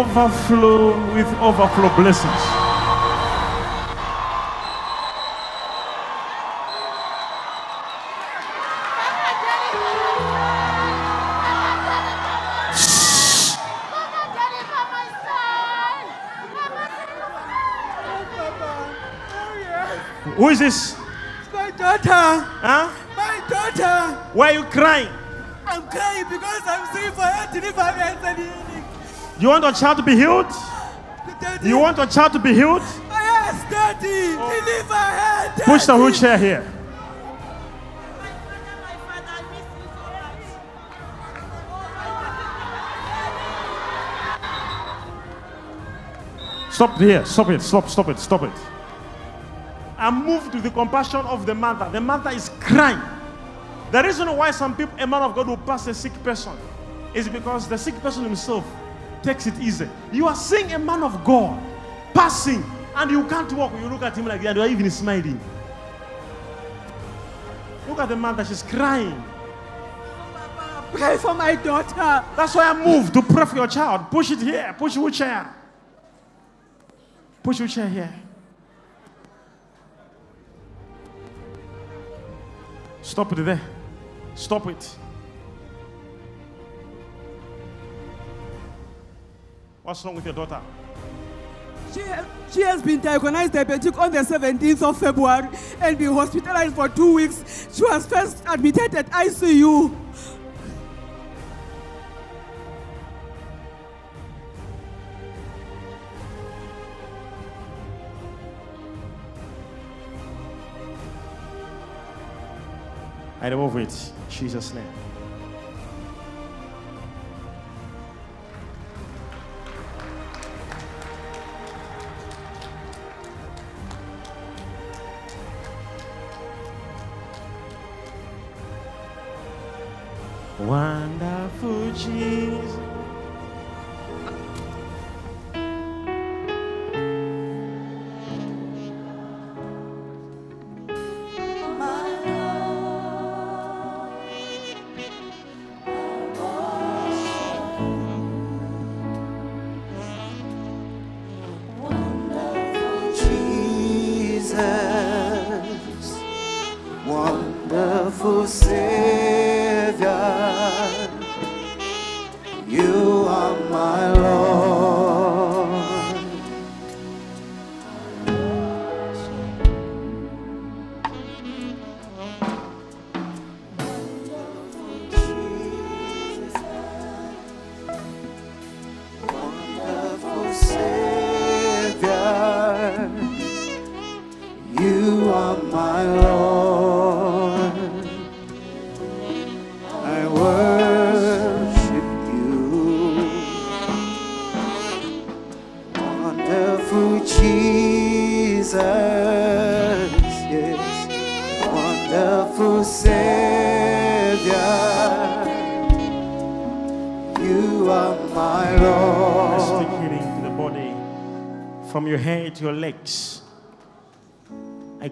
overflow with overflow blessings. Who is this? It's My daughter, Huh? my daughter. Why are you crying? I'm crying because I'm seeing for her deliverance and healing. You want your child to be healed? Daddy, You want your child to be healed? Yes, Daddy, deliver her. Daddy. Push the wheelchair here. Stop here. Stop it. Stop. Stop it. Stop it. I'm moved with the compassion of the mother. The mother is crying. The reason why some people, a man of God, will pass a sick person is because the sick person himself takes it easy. You are seeing a man of God passing, and you can't walk. You look at him like that, and you are even smiling. Look at the mother, she's crying. Pray for my daughter. That's why I moved to pray for your child. Push it here. Push your chair. Push your chair here. Stop it there. Stop it. What's wrong with your daughter? She, she has been diagnosed diabetic on the 17th of February and been hospitalized for two weeks. She was first admitted at ICU. I remove it. Jesus' name. Wonderful Jesus.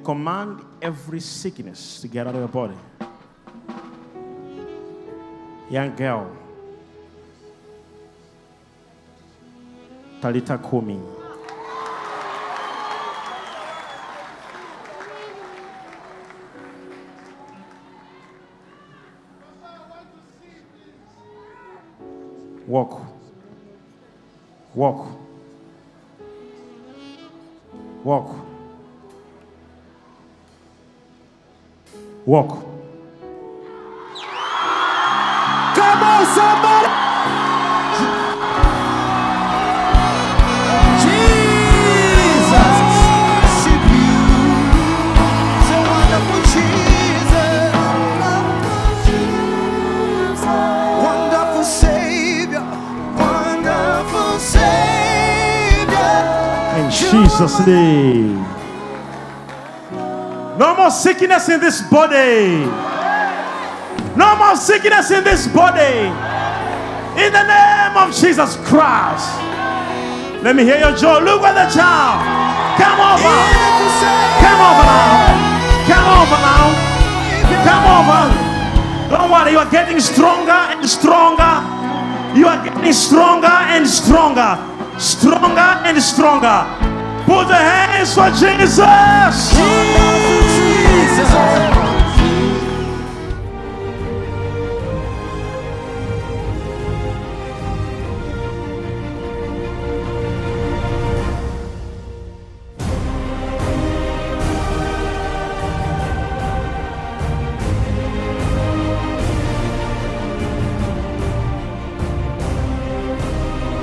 Command every sickness to get out of your body. Young girl, Talita Kumi. Walk. Walk. Walk. Walk. Come on, somebody! Jesus, worship No more sickness in this body. No more sickness in this body. In the name of Jesus Christ. Let me hear your joy. Look at the child. Come over. Come over now. Come over now. Come over. Don't worry, you are getting stronger and stronger. You are getting stronger and stronger. Stronger and stronger. Put the hands for Jesus. Jesus.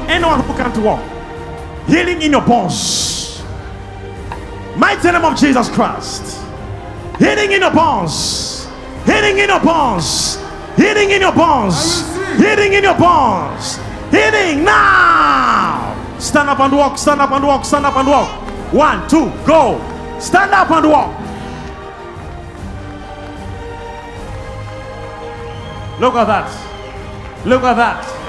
Anyone who can't walk, healing in your bones. Mighty name of Jesus Christ. Healing in your bones. Healing in your bones. Healing in your bones. Healing in your bones. Healing now. Stand up and walk. Stand up and walk. Stand up and walk. One, two, go. Stand up and walk. Look at that. Look at that.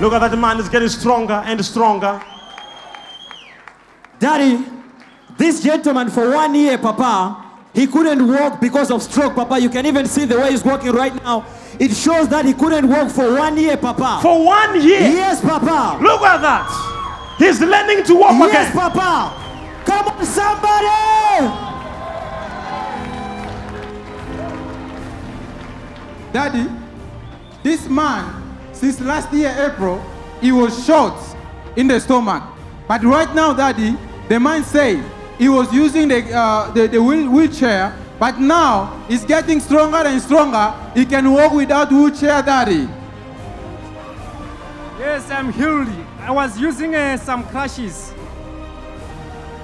Look at that man is getting stronger and stronger. Daddy, this gentleman for one year, Papa, he couldn't walk because of stroke, Papa. You can even see the way he's walking right now. It shows that he couldn't walk for one year, Papa. For one year. yes, Papa. Look at that. He's learning to walk Yes, again. Yes, Papa. Come on, somebody. Daddy, this man, since last year April, he was shot in the stomach. But right now, Daddy, the man said he was using the, uh, the, the wheel- wheelchair, but now he's getting stronger and stronger. He can walk without wheelchair, Daddy. Yes, I'm healed. I was using uh, some crutches.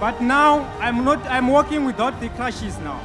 But now I'm not I'm walking without the crutches now.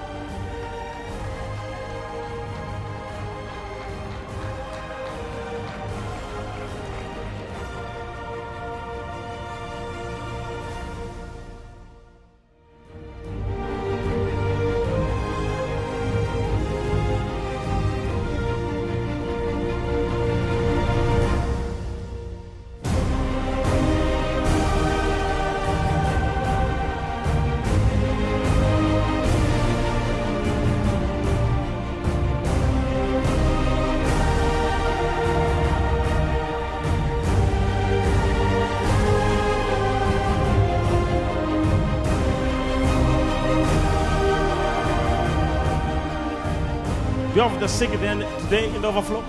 You have the sick then today in the overflow?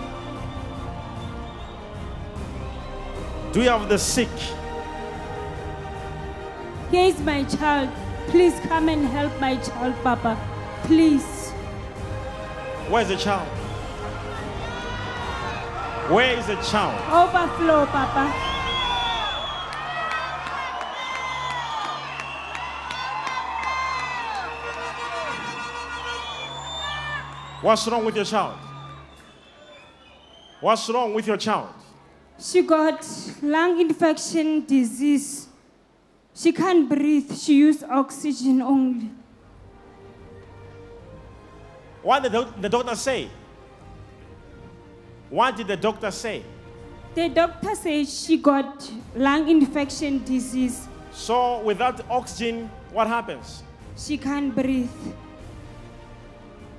Do you have the sick? Here is my child. Please come and help my child, Papa. Please. Where's the child? Where is the child? Overflow, Papa. What's wrong with your child? What's wrong with your child? She got lung infection disease. She can't breathe. She used oxygen only. What did the, the doctor say? What did the doctor say? The doctor said she got lung infection disease. So without oxygen, what happens? She can't breathe.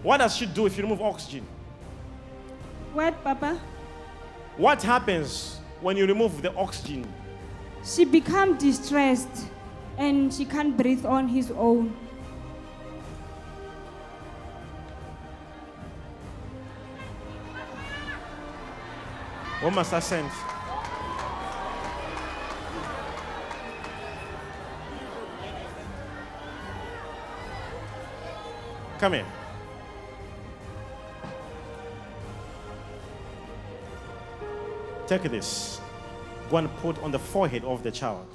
What does she do if you remove oxygen? What, Papa? What happens when you remove the oxygen? She become distressed and she can't breathe on his own. What must I send? Come here. Take this. Go and put on the forehead of the child.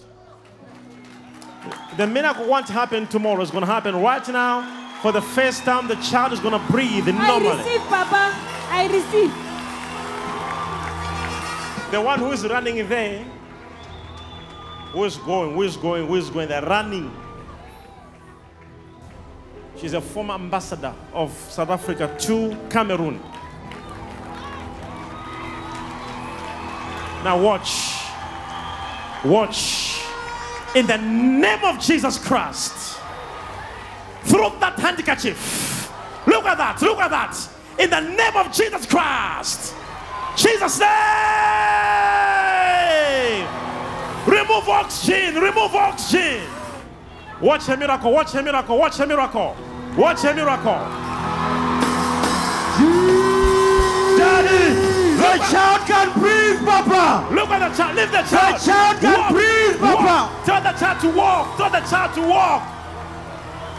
The miracle won't happen tomorrow. It's going to happen right now. For the first time, the child is going to breathe normally. I receive, Papa. I receive. The one who is running there, who is going, who is going, who is going, they're running. She's a former ambassador of South Africa to Cameroon. Now watch. Watch. In the name of Jesus Christ. Throw that handkerchief. Look at that. Look at that. In the name of Jesus Christ. Jesus' name. Remove oxygen. Remove oxygen. Watch a miracle. Watch a miracle. Watch a miracle. Watch a miracle. Daddy, the child can breathe, Papa. Look at the child. Leave the child. The child can Walk. breathe, Walk. Papa. Tell the child to walk. Tell the child to walk.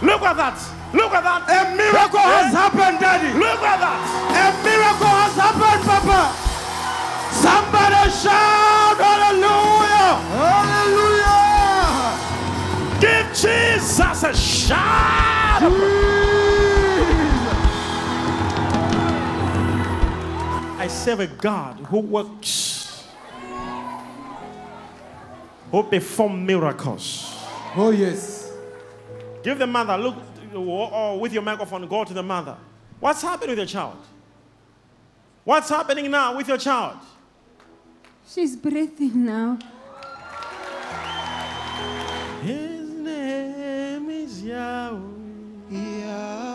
Look at that. Look at that. A miracle has happened, Daddy. Look at that. A miracle has happened, Papa. Somebody shout hallelujah. Hallelujah. Give Jesus a shout. I serve a God who works, who perform miracles. Oh, yes. Give the mother, look, or with your microphone, go to the mother. What's happening with your child? What's happening now with your child? She's breathing now. His name is Yahweh.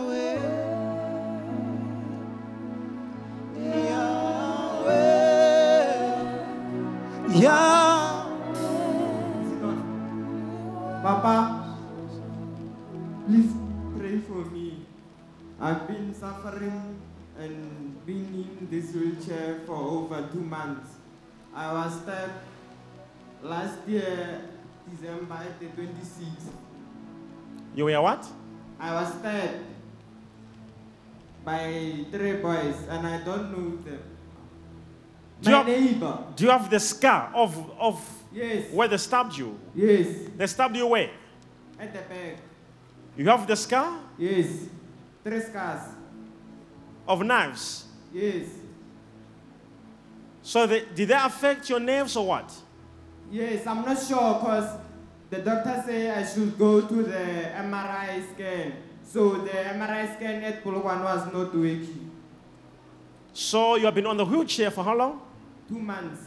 Yeah. Papa, please pray for me. I've been suffering and been in this wheelchair for over two months. I was stabbed last year, December the 26th. You were what? I was stabbed by three boys and I don't know them. Do you have- neighbor. Do you have the scar of, of Yes. where they stabbed you? Yes. They stabbed you where? At the back. You have the scar Yes. Three scars. of knives. Yes. So they, did they affect your nerves or what? Yes, I'm not sure because the doctor said I should go to the MRI scan. So the MRI scan at Polokwane was not working. So you have been on the wheelchair for how long? Two months.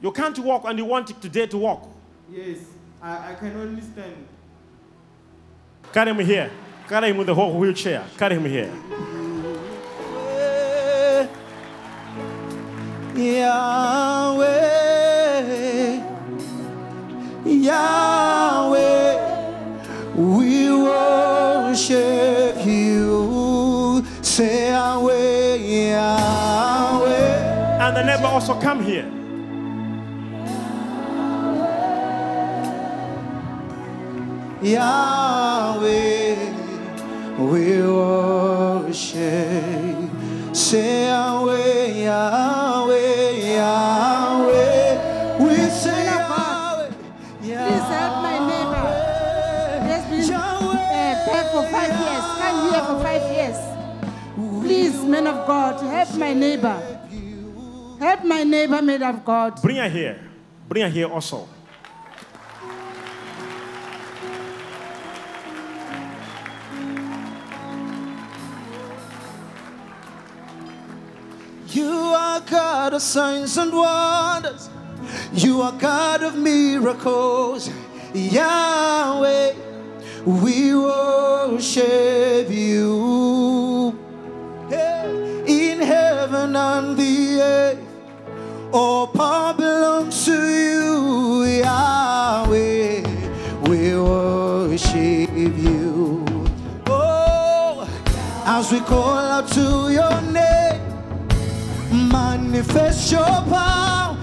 You can't walk and you want it today to walk. Yes, I, I can only stand. Carry him here. Carry him with the whole wheelchair. Carry him here. Eh, Yahweh, Yahweh, we worship you. Say Yahweh, Yahweh. And the neighbor also come here. Yahweh, we worship. Say Yahweh, Yahweh, Yahweh. We say Yahweh, Please help my neighbor. He has been uh, back for five years. Come here for five years. Please, man of God, help my neighbor. Help my neighbor, made of God. Bring her here. Bring her here also. You are God of signs and wonders. You are God of miracles. Yahweh, we worship you. Hey, In heaven and the earth, Oh, all power belongs to you. Yahweh, we worship you. Oh, as we call out to your name manifest your power,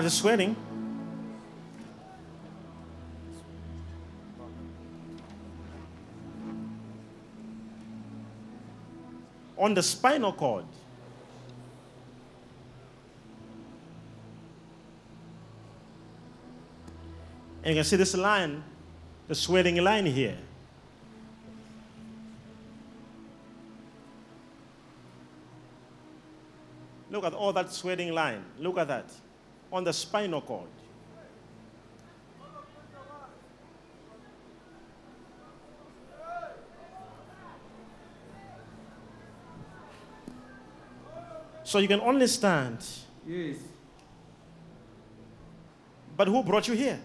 While you're sweating, on the spinal cord, and you can see this line, the sweating line here. Look at all that sweating line. Look at that. On the spinal cord. So you can only stand. Yes, But who brought you here?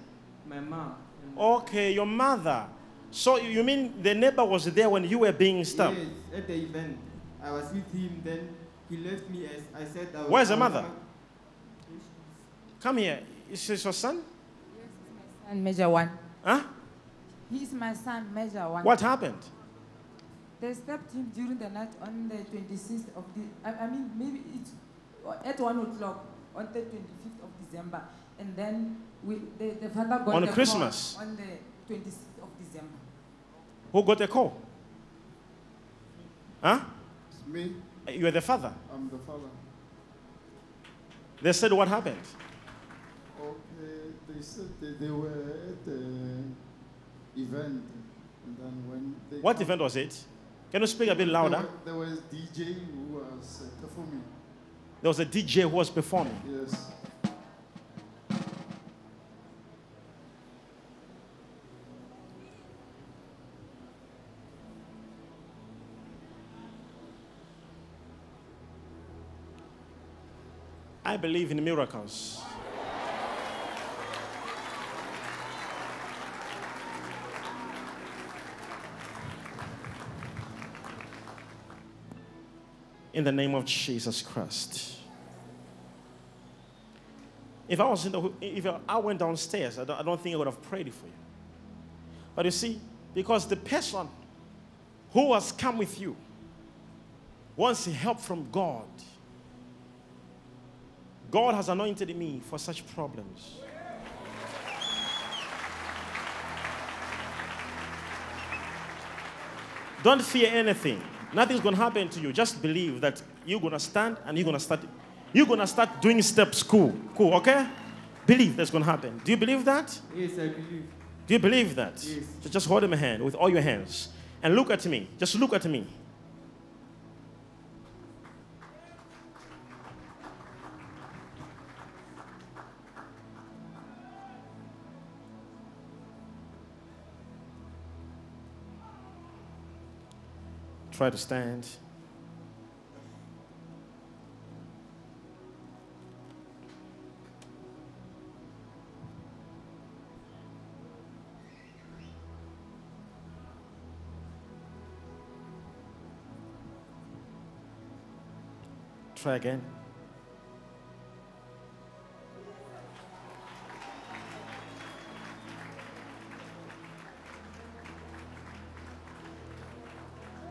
my mom. Okay, your mother. So you mean the neighbor was there when you were being stabbed? Yes, at the event. I was with him, then he left me as I said I was. Where's the mother? Ma- Come here. Is this your son? Yes, my son, Major One. Huh? He's my son, Major One. What happened? They stabbed him during the night on the 26th of the, I, I mean, maybe it's at 1 o'clock on the 25th of December. And then we, the, the father got On the call Christmas? On the 26th of December. Who got the call? Huh? It's me. You are the father. I'm the father. They said what happened. They said they, they were at the event, and then when they What event was it? Can you speak a bit There, louder? were- there was a DJ who was uh, performing. There was a DJ who was performing. Yes. I believe in miracles. In the name of Jesus Christ. If I was in the, if I went downstairs, I don't, I don't think I would have prayed for you. But you see, because the person who has come with you wants help from God. God has anointed me for such problems. Don't fear anything. Nothing's going to happen to you. Just believe that you're going to stand and you're going to start you're going to start doing steps cool. Cool, okay? Believe that's going to happen. Do you believe that? Yes, I believe. Do you believe that? Yes. So just hold my hand with all your hands and look at me. Just look at me. Try to stand. Try again.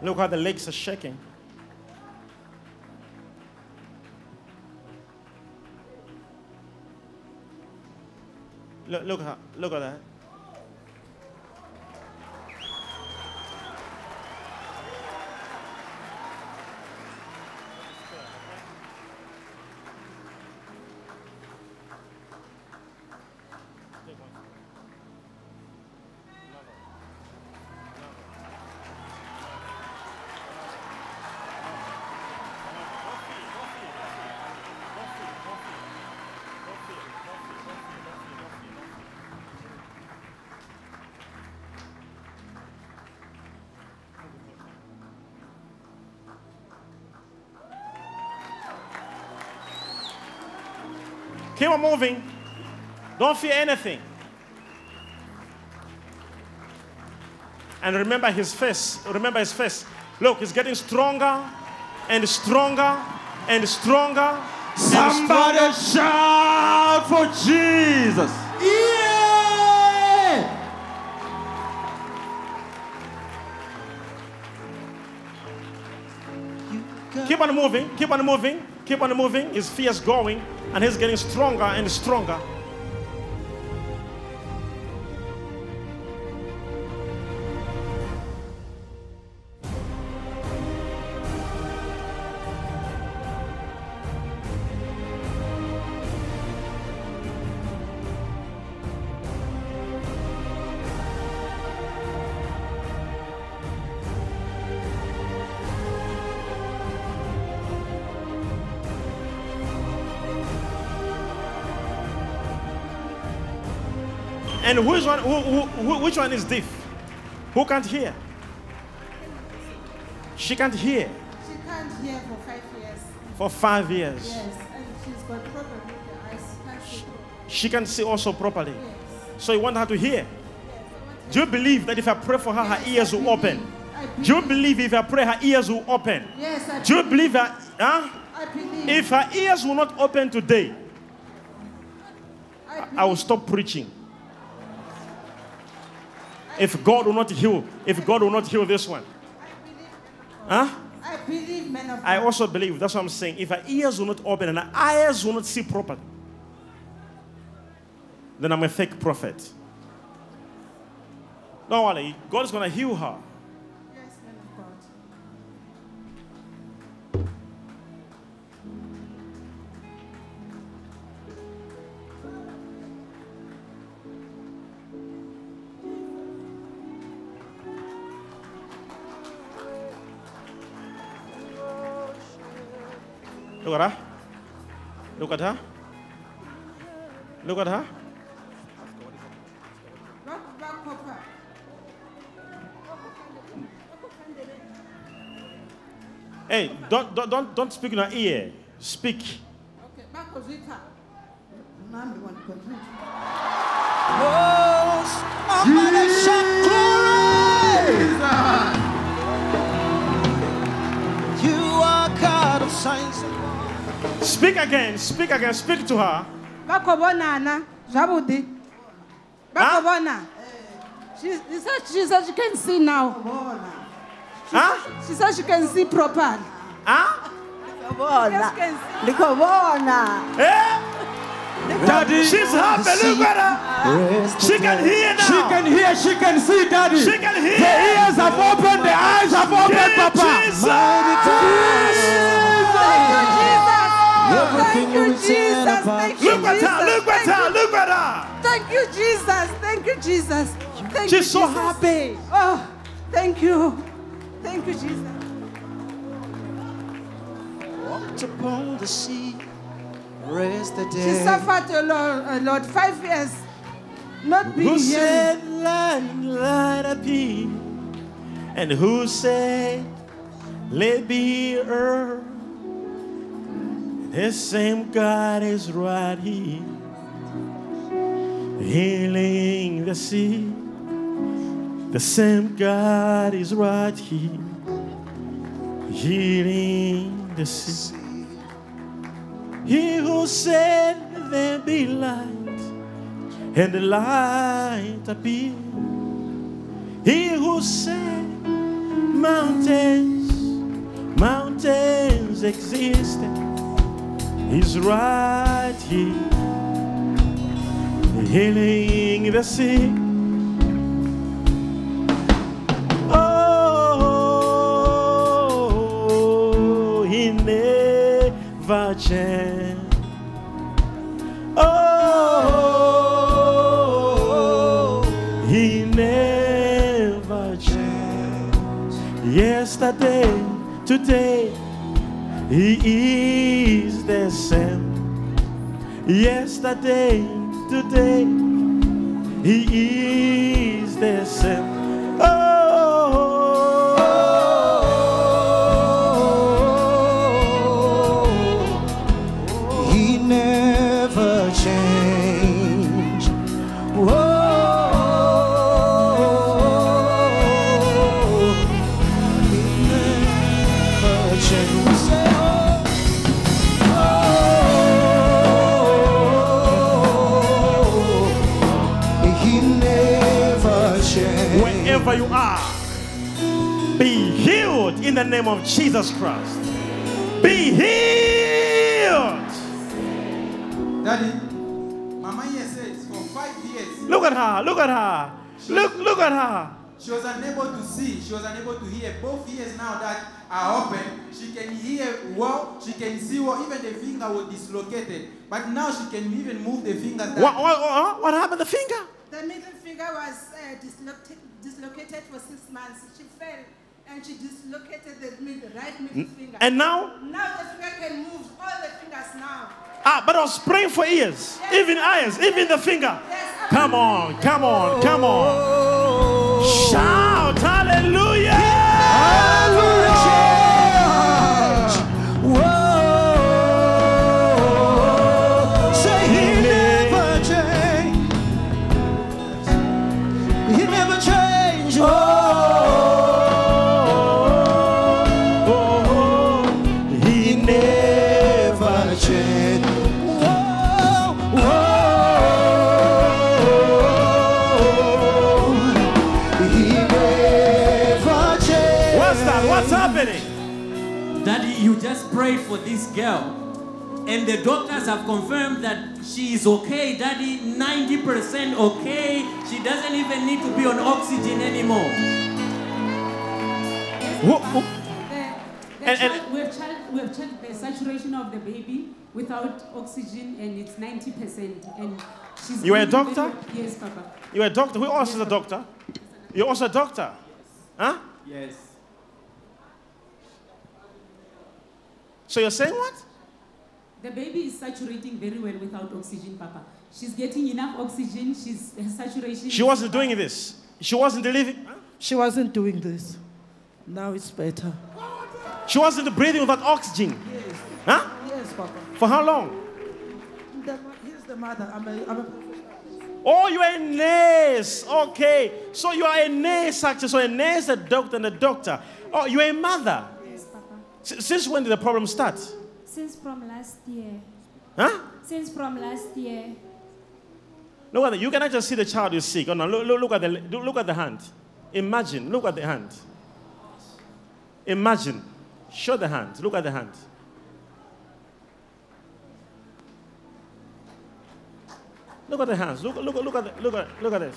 Look how the legs are shaking. Look, look, look at that. Keep on moving. Don't fear anything. And remember his face. Remember his face. Look, he's getting stronger and stronger and stronger. and Somebody stronger. shout for Jesus. Yeah! Keep on moving. Keep on moving. Keep on moving. His fear is going and he's getting stronger and stronger. And which one, who, who, which one is deaf? Who can't hear? She can't hear She can't hear for five years. for five years. Yes, and she's got problem with the eyes. She can't see. She can see also properly. Yes. So you want her to hear? Do you believe that if I pray for her, her ears will open? Do you believe if I pray, her ears will open? Yes, I Do you believe that? Huh? I believe. If her ears will not open today, I- I will stop preaching. If God will not heal, if God will not heal this one, huh? I believe, man of I also believe. That's what I'm saying. If her ears will not open and her eyes will not see properly, then I'm a fake prophet. Don't worry, God is going to heal her. Look at her. Look at her. Look at her. Hey, don't, don't, don't, don't speak in her ear. Speak. Okay, back Speak again. Speak again. Speak to her. Bakobonana, Jabudi. Bakobona. She, she said she said she can see now. She, huh? she said she can see properly. Huh? Yes, can see. Eh? Daddy. She's happy. Look at her. She can hear now. She can hear, she can see, Daddy. She can hear. The ears have opened, the eyes have opened, Yeah, Papa. Jesus. Thank you, Jesus. Thank you, Look at Jesus. her. Look at Thank her. you. Look at her. Thank you, Jesus. Thank you, Jesus. Thank you, She's so Jesus. happy. Oh, thank you. Thank you, Jesus. Walked upon the sea, raised the She dead. suffered a lot, a lot. Five years. Not being Who here. said, let, let it be? And who said, let be earth? The same God is right here, healing the sea. The same God is right here, healing the sea. He who said, there be light and the light appeared. He who said mountains, mountains existed, is right here, healing the sick. Oh, he never changed. Oh, he never changed. Yesterday, today, he is the same. Yesterday, today, he is the same. Wherever you are, be healed in the name of Jesus Christ. Be healed. Daddy, Mama here says for five years Look at her. Look at her. Look, look at her. she was unable to see, she was unable to hear. Both ears now that are open, she can hear well, she can see well, even the finger was dislocated. But now she can even move the finger. What, what, what, what happened to the finger? The middle finger was uh, dislocated, dislocated for six months. She fell and she dislocated the middle, right middle finger. And now? Now the finger can move, all the fingers now. Ah, but I was praying for ears, even eyes, even the finger. Yes, Come on, come on, come on. Shout hallelujah. Prayed for this girl. And the doctors have confirmed that she is okay, Daddy, 90% okay. She doesn't even need to be on oxygen anymore. Who- who- The And- and- child, we, have child, we have checked the saturation of the baby without oxygen and it's 90%. And she's You were a doctor? very- yes, Papa. You're a doctor. Who else is a doctor? You're also a doctor. Yes. Huh? Yes. So you're saying what? The baby is saturating very well without oxygen, Papa. She's getting enough oxygen. She's her saturation. She wasn't doing this. She wasn't delivering. She wasn't doing this. Now it's better. She wasn't breathing without oxygen. Huh? Yes, Papa. For how long? The, here's the mother. I'm a, I'm a Oh, you're a nurse. Okay. So you are a nurse, actually. So a nurse, a doctor, and a doctor. Oh, you're a mother. Yes, Papa. S- since when did the problem start? Since from last year. Huh? Since from last year. Look at that. You cannot just see the child is sick. Oh, no. Look, look, look, at the, look at the hand. Imagine. Look at the hand. Imagine. Show the hand. Look at the hand. Look at the hands. Look, look, look at the, look at look at this.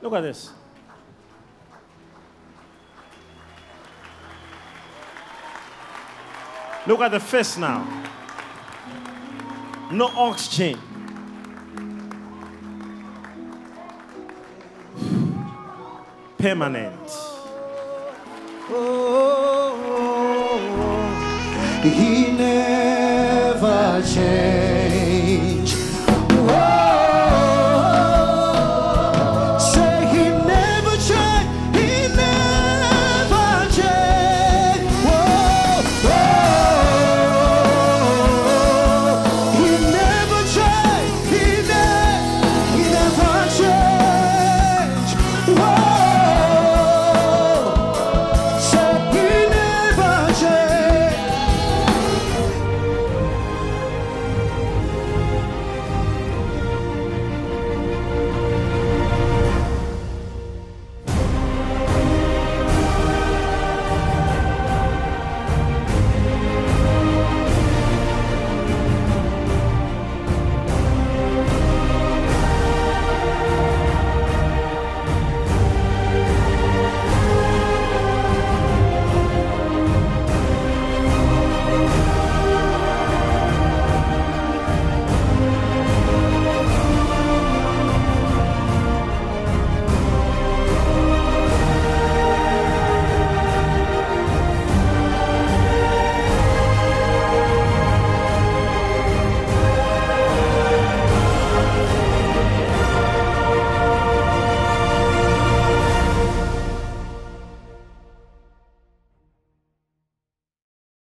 Look at this. Look at the face now. No oxygen. Permanent. He never changed.